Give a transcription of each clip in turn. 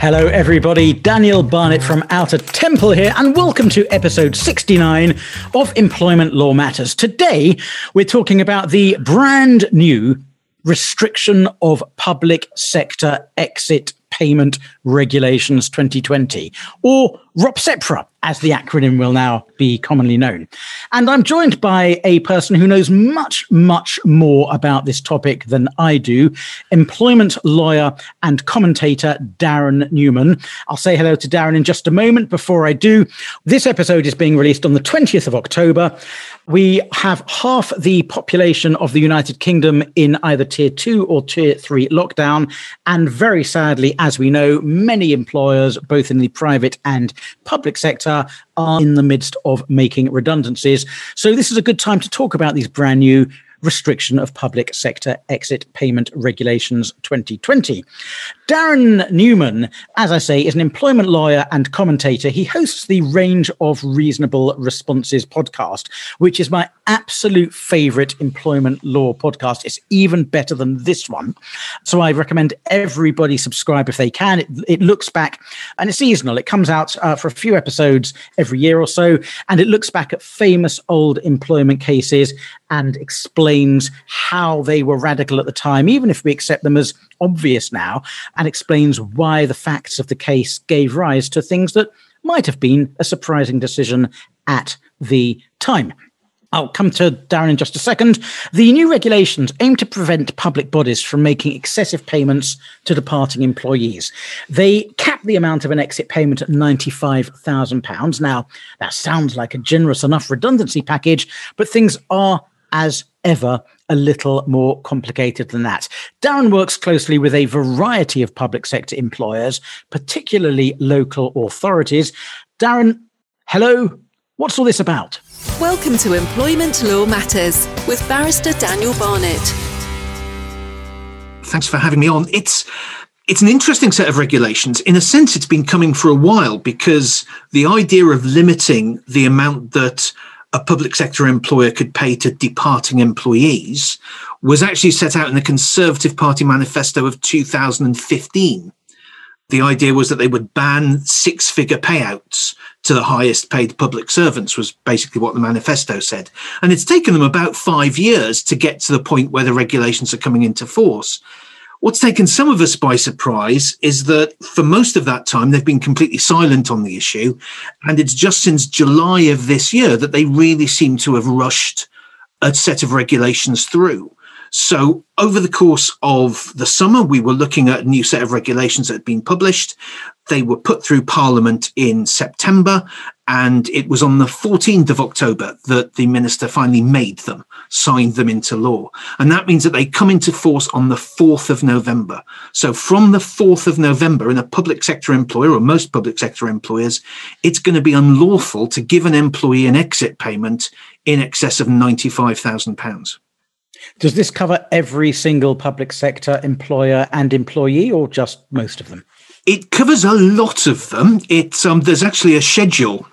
Hello, everybody. Daniel Barnett from Outer Temple here, and welcome to episode 69 of Employment Law Matters. Today, we're talking about the brand new restriction of public sector exit payment regulations 2020, or ROPSEPRA, as the acronym will now be commonly known. And I'm joined by a person who knows much, much more about this topic than I do employment lawyer and commentator Darren Newman. I'll say hello to Darren in just a moment. Before I do, this episode is being released on the 20th of October. We have half the population of the United Kingdom in either tier two or tier three lockdown. And very sadly, as we know, many employers, both in the private and public sector, are in the midst of making redundancies. So this is a good time to talk about these brand new restriction of public sector exit payment regulations 2020. Darren Newman, as I say, is an employment lawyer and commentator. He hosts the Range of Reasonable Responses podcast, which is my absolute favorite employment law podcast. It's even better than this one. So I recommend everybody subscribe if they can. It, it looks back and it's seasonal. It comes out uh, for a few episodes every year or so, and it looks back at famous old employment cases and explains how they were radical at the time, even if we accept them as obvious now, and explains why the facts of the case gave rise to things that might have been a surprising decision at the time. I'll come to Darren in just a second. The new regulations aim to prevent public bodies from making excessive payments to departing employees. They cap the amount of an exit payment at £95,000. Now, that sounds like a generous enough redundancy package, but things are as ever a little more complicated than that. Darren works closely with a variety of public sector employers, particularly local authorities. Darren, hello. What's all this about? Welcome to Employment Law Matters with barrister Daniel Barnett. Thanks for having me on. It's it's an interesting set of regulations. In a sense, it's been coming for a while because the idea of limiting the amount that a public sector employer could pay to departing employees was actually set out in the Conservative Party manifesto of 2015. The idea was that they would ban six figure payouts to the highest paid public servants, was basically what the manifesto said. And it's taken them about five years to get to the point where the regulations are coming into force. What's taken some of us by surprise is that for most of that time, they've been completely silent on the issue. And it's just since July of this year that they really seem to have rushed a set of regulations through. So over the course of the summer, we were looking at a new set of regulations that had been published. They were put through Parliament in September, and it was on the 14th of October that the minister finally made them, signed them into law. And that means that they come into force on the 4th of November. So from the 4th of November, in a public sector employer or most public sector employers, it's going to be unlawful to give an employee an exit payment in excess of £95,000. Does this cover every single public sector employer and employee, or just most of them? It covers a lot of them. It's um, there's actually a schedule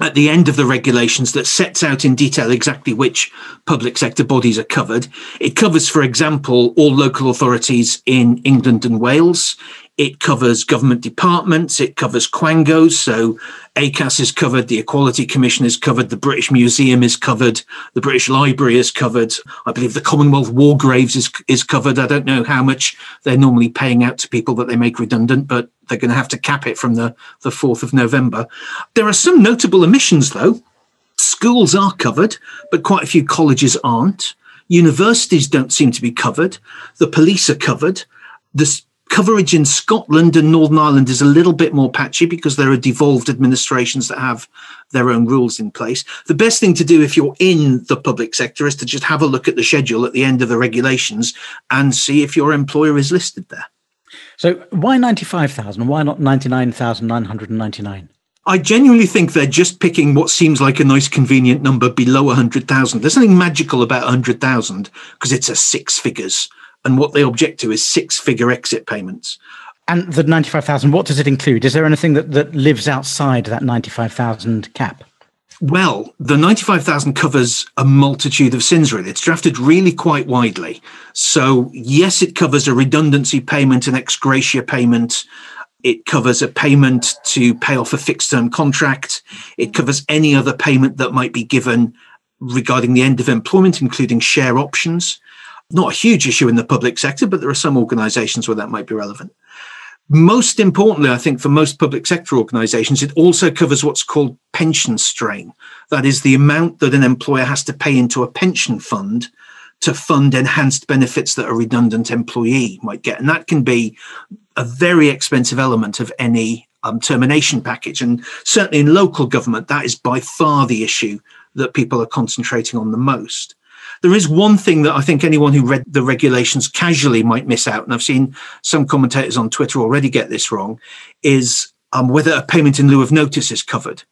at the end of the regulations that sets out in detail exactly which public sector bodies are covered. It covers, for example, all local authorities in England and Wales. It covers government departments. It covers quangos. So ACAS is covered. The Equality Commission is covered. The British Museum is covered. The British Library is covered. I believe the Commonwealth War Graves is, is covered. I don't know how much they're normally paying out to people that they make redundant, but they're going to have to cap it from the, the 4th of November. There are some notable omissions, though. Schools are covered, but quite a few colleges aren't. Universities don't seem to be covered. The police are covered. The coverage in Scotland and Northern Ireland is a little bit more patchy because there are devolved administrations that have their own rules in place. The best thing to do if you're in the public sector is to just have a look at the schedule at the end of the regulations and see if your employer is listed there. So why 95,000? Why not 99,999? I genuinely think they're just picking what seems like a nice, convenient number below 100,000. There's something magical about 100,000 because it's a six figures and what they object to is six figure exit payments. And the 95,000, what does it include? Is there anything that, that lives outside that 95,000 cap? Well, the 95,000 covers a multitude of sins, really. It's drafted really quite widely. So, yes, it covers a redundancy payment, an ex gratia payment, It covers a payment to pay off a fixed term contract. It covers any other payment that might be given regarding the end of employment, including share options. Not a huge issue in the public sector, but there are some organizations where that might be relevant. Most importantly, I think for most public sector organizations, it also covers what's called pension strain. That is the amount that an employer has to pay into a pension fund to fund enhanced benefits that a redundant employee might get. And that can be a very expensive element of any um, termination package. And certainly in local government, that is by far the issue that people are concentrating on the most. There is one thing that I think anyone who read the regulations casually might miss out, and I've seen some commentators on Twitter already get this wrong, is um, whether a payment in lieu of notice is covered.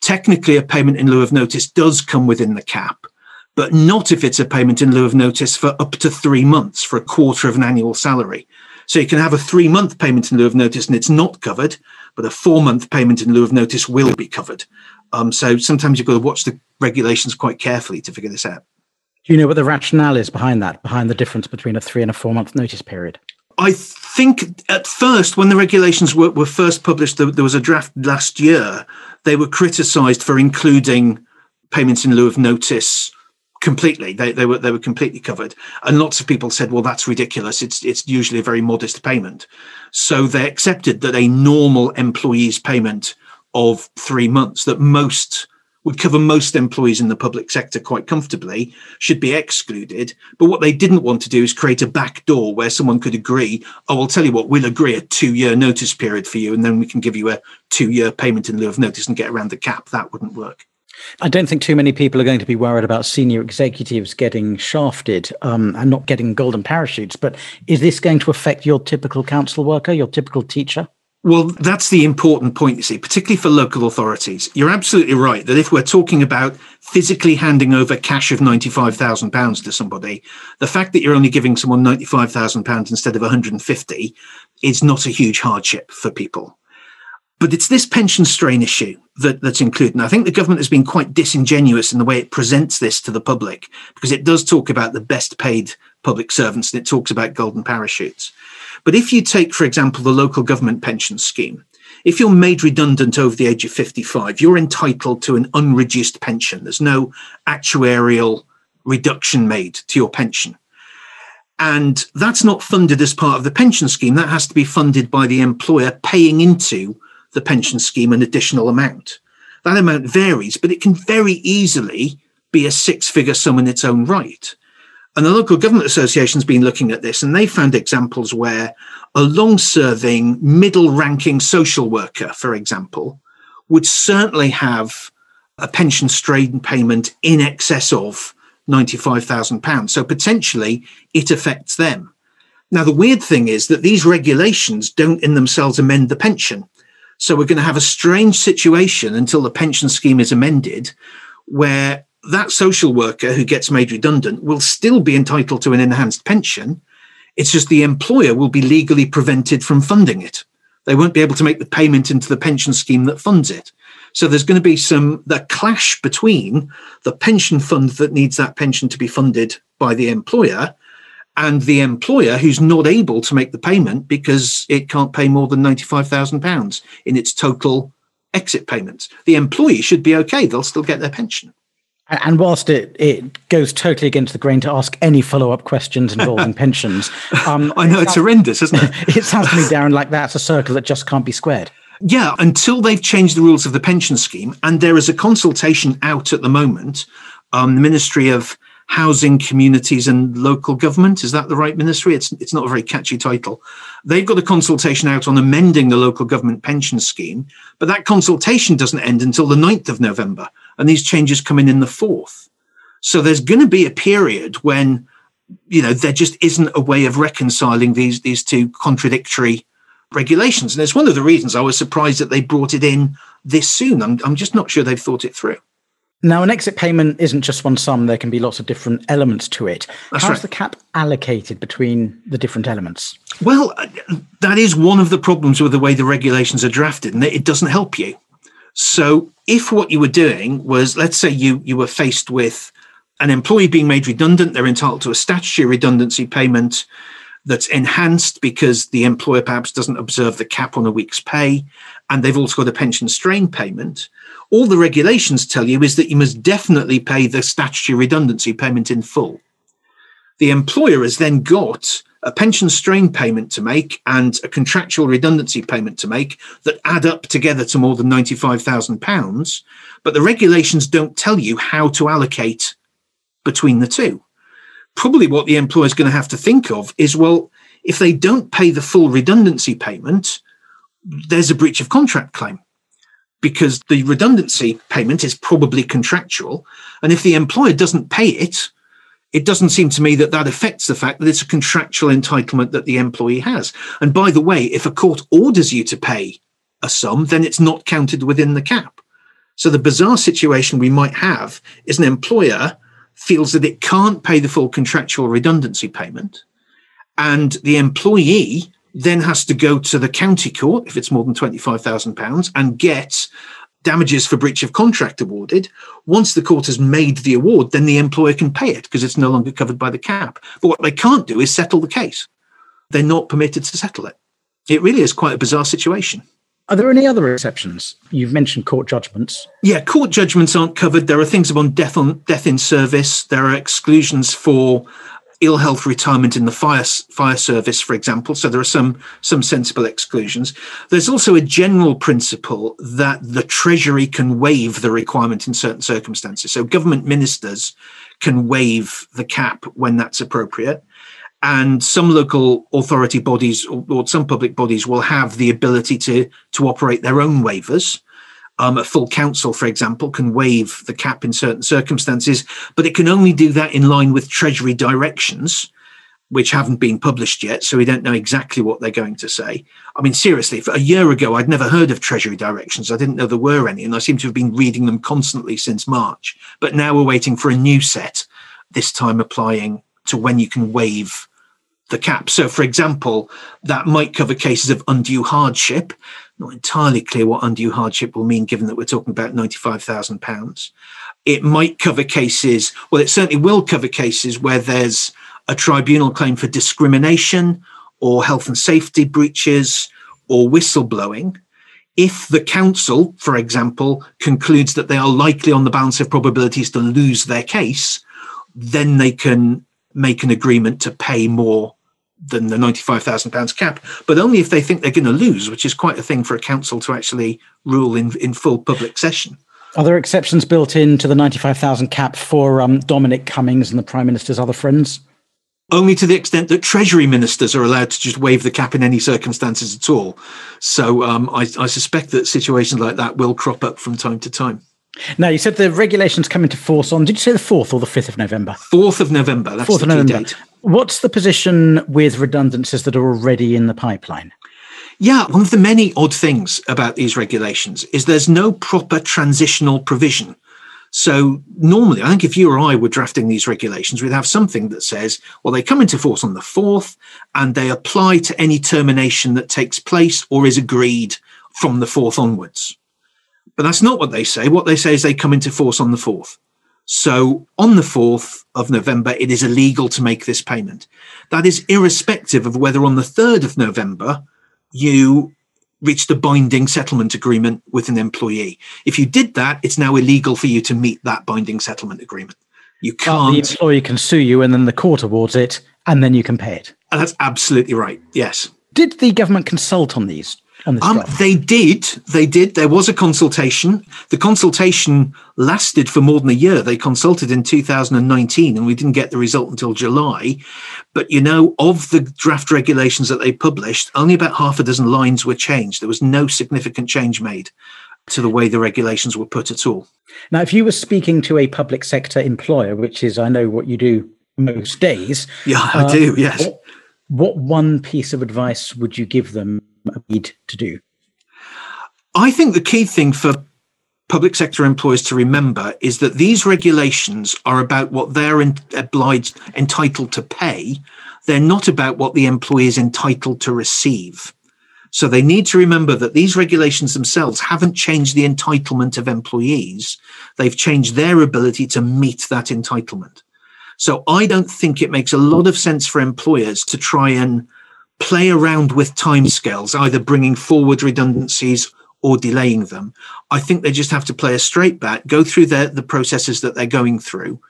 Technically, a payment in lieu of notice does come within the cap, but not if it's a payment in lieu of notice for up to three months for a quarter of an annual salary. So you can have a three month payment in lieu of notice and it's not covered, but a four month payment in lieu of notice will be covered. Um, so sometimes you've got to watch the regulations quite carefully to figure this out. Do you know what the rationale is behind that, behind the difference between a three and a four month notice period? I think at first, when the regulations were, were first published, there, there was a draft last year. They were criticised for including payments in lieu of notice completely. They, they were they were completely covered, and lots of people said, "Well, that's ridiculous. It's it's usually a very modest payment." So they accepted that a normal employee's payment of three months, that most would cover most employees in the public sector quite comfortably, should be excluded. But what they didn't want to do is create a back door where someone could agree, oh, I'll tell you what, we'll agree a two year notice period for you, and then we can give you a two year payment in lieu of notice and get around the cap. That wouldn't work. I don't think too many people are going to be worried about senior executives getting shafted um, and not getting golden parachutes. But is this going to affect your typical council worker, your typical teacher? Well, that's the important point, you see, particularly for local authorities. You're absolutely right that if we're talking about physically handing over cash of £95,000 to somebody, the fact that you're only giving someone £95,000 instead of 150 is not a huge hardship for people. But it's this pension strain issue that, that's included. And I think the government has been quite disingenuous in the way it presents this to the public because it does talk about the best paid public servants and it talks about golden parachutes. But if you take, for example, the local government pension scheme, if you're made redundant over the age of 55, you're entitled to an unreduced pension. There's no actuarial reduction made to your pension. And that's not funded as part of the pension scheme. That has to be funded by the employer paying into the pension scheme an additional amount. That amount varies, but it can very easily be a six figure sum in its own right. And the local government association has been looking at this, and they found examples where a long serving, middle ranking social worker, for example, would certainly have a pension strain payment in excess of £95,000. So potentially it affects them. Now, the weird thing is that these regulations don't in themselves amend the pension. So we're going to have a strange situation until the pension scheme is amended where that social worker who gets made redundant will still be entitled to an enhanced pension. It's just the employer will be legally prevented from funding it. They won't be able to make the payment into the pension scheme that funds it. So there's going to be some the clash between the pension fund that needs that pension to be funded by the employer and the employer who's not able to make the payment because it can't pay more than £95,000 in its total exit payments. The employee should be okay, they'll still get their pension. And whilst it, it goes totally against the grain to ask any follow up questions involving pensions, um, I know it it's horrendous, isn't it? it sounds to me, Darren, like that's a circle that just can't be squared. Yeah, until they've changed the rules of the pension scheme, and there is a consultation out at the moment. Um, the Ministry of Housing, Communities and Local Government is that the right ministry? It's it's not a very catchy title. They've got a consultation out on amending the local government pension scheme, but that consultation doesn't end until the 9th of November and these changes come in in the fourth. So there's going to be a period when, you know, there just isn't a way of reconciling these these two contradictory regulations. And it's one of the reasons I was surprised that they brought it in this soon. I'm, I'm just not sure they've thought it through. Now, an exit payment isn't just one sum, there can be lots of different elements to it. That's How's right. the cap allocated between the different elements? Well, uh, that is one of the problems with the way the regulations are drafted, and it doesn't help you. So if what you were doing was, let's say you, you were faced with an employee being made redundant, they're entitled to a statutory redundancy payment. that's enhanced because the employer perhaps doesn't observe the cap on a week's pay, and they've also got a pension strain payment. All the regulations tell you is that you must definitely pay the statutory redundancy payment in full. The employer has then got a pension strain payment to make and a contractual redundancy payment to make that add up together to more than £95,000. But the regulations don't tell you how to allocate between the two. Probably what the employer is going to have to think of is well, if they don't pay the full redundancy payment, there's a breach of contract claim because the redundancy payment is probably contractual. And if the employer doesn't pay it, it doesn't seem to me that that affects the fact that it's a contractual entitlement that the employee has. And by the way, if a court orders you to pay a sum, then it's not counted within the cap. So the bizarre situation we might have is an employer feels that it can't pay the full contractual redundancy payment, and the employee then has to go to the county court if it's more than £25,000 and get damages for breach of contract awarded. Once the court has made the award, then the employer can pay it because it's no longer covered by the cap. But what they can't do is settle the case. They're not permitted to settle it. It really is quite a bizarre situation. Are there any other exceptions? You've mentioned court judgments. Yeah, court judgments aren't covered. There are things about death on death in service. There are exclusions for ill health retirement in the fire fire service, for example. So there are some some sensible exclusions. There's also a general principle that the Treasury can waive the requirement in certain circumstances. So government ministers can waive the cap when that's appropriate. And some local authority bodies or, or some public bodies will have the ability to to operate their own waivers. Um, a full council, for example, can waive the cap in certain circumstances, but it can only do that in line with Treasury directions, which haven't been published yet. So we don't know exactly what they're going to say. I mean, seriously, a year ago, I'd never heard of Treasury directions. I didn't know there were any, and I seem to have been reading them constantly since March. But now we're waiting for a new set, this time applying to when you can waive the cap. So, for example, that might cover cases of undue hardship not entirely clear what undue hardship will mean, given that we're talking about £95,000. It might cover cases, well, it certainly will cover cases where there's a tribunal claim for discrimination or health and safety breaches or whistleblowing. If the council, for example, concludes that they are likely on the balance of probabilities to lose their case, then they can make an agreement to pay more than the £95,000 cap, but only if they think they're going to lose, which is quite a thing for a council to actually rule in, in full public session. Are there exceptions built into the 95,000 cap for um, Dominic Cummings and the Prime Minister's other friends? Only to the extent that Treasury ministers are allowed to just waive the cap in any circumstances at all. So um, I, I suspect that situations like that will crop up from time to time. Now, you said the regulations come into force on, did you say the 4th or the 5th of November? 4th of November. That's 4th of November. Date. What's the position with redundancies that are already in the pipeline? Yeah, one of the many odd things about these regulations is there's no proper transitional provision. So normally, I think if you or I were drafting these regulations, we'd have something that says, well, they come into force on the 4th and they apply to any termination that takes place or is agreed from the 4th onwards. But that's not what they say. What they say is they come into force on the 4th. So on the 4th of November, it is illegal to make this payment. That is irrespective of whether on the 3rd of November you reached a binding settlement agreement with an employee. If you did that, it's now illegal for you to meet that binding settlement agreement. You can't. the employee can sue you and then the court awards it and then you can pay it. And that's absolutely right. Yes. Did the government consult on these? This um, They did. They did. There was a consultation. The consultation lasted for more than a year. They consulted in 2019 and we didn't get the result until July. But, you know, of the draft regulations that they published, only about half a dozen lines were changed. There was no significant change made to the way the regulations were put at all. Now, if you were speaking to a public sector employer, which is, I know, what you do most days. Yeah, I uh, do, yes. What, what one piece of advice would you give them need to do? I think the key thing for public sector employers to remember is that these regulations are about what they're obliged entitled to pay. They're not about what the employee is entitled to receive. So they need to remember that these regulations themselves haven't changed the entitlement of employees. They've changed their ability to meet that entitlement. So I don't think it makes a lot of sense for employers to try and play around with timescales, either bringing forward redundancies or delaying them. I think they just have to play a straight bat, go through the, the processes that they're going through,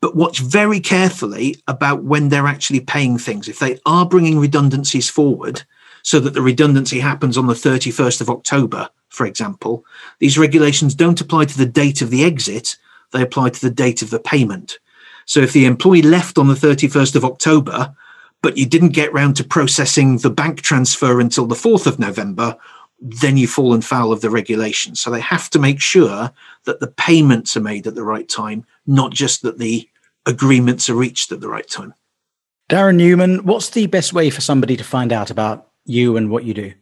but watch very carefully about when they're actually paying things. If they are bringing redundancies forward so that the redundancy happens on the 31st of October, for example, these regulations don't apply to the date of the exit, they apply to the date of the payment. So if the employee left on the 31st of October, but you didn't get round to processing the bank transfer until the 4th of November, then you've fallen foul of the regulation. So they have to make sure that the payments are made at the right time, not just that the agreements are reached at the right time. Darren Newman, what's the best way for somebody to find out about you and what you do?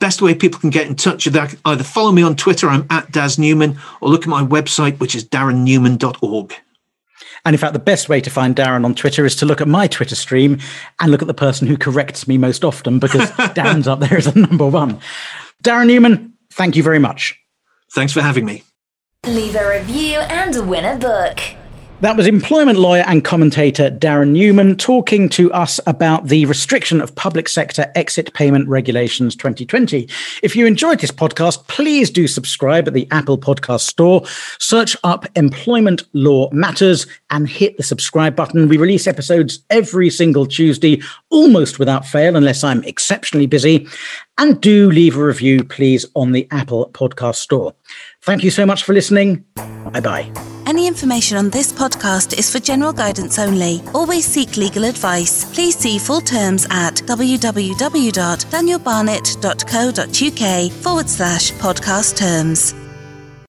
Best way people can get in touch with that, either follow me on Twitter, I'm at Daz Newman, or look at my website, which is darrennewman.org. And in fact, the best way to find Darren on Twitter is to look at my Twitter stream and look at the person who corrects me most often because Darren's up there as a number one. Darren Newman, thank you very much. Thanks for having me. Leave a review and win a book. That was employment lawyer and commentator Darren Newman talking to us about the restriction of public sector exit payment regulations 2020. If you enjoyed this podcast, please do subscribe at the Apple Podcast Store, search up Employment Law Matters, and hit the subscribe button. We release episodes every single Tuesday, almost without fail, unless I'm exceptionally busy. And do leave a review, please, on the Apple Podcast Store. Thank you so much for listening. Bye bye. Any information on this podcast is for general guidance only. Always seek legal advice. Please see full terms at www.danielbarnett.co.uk forward slash podcast terms.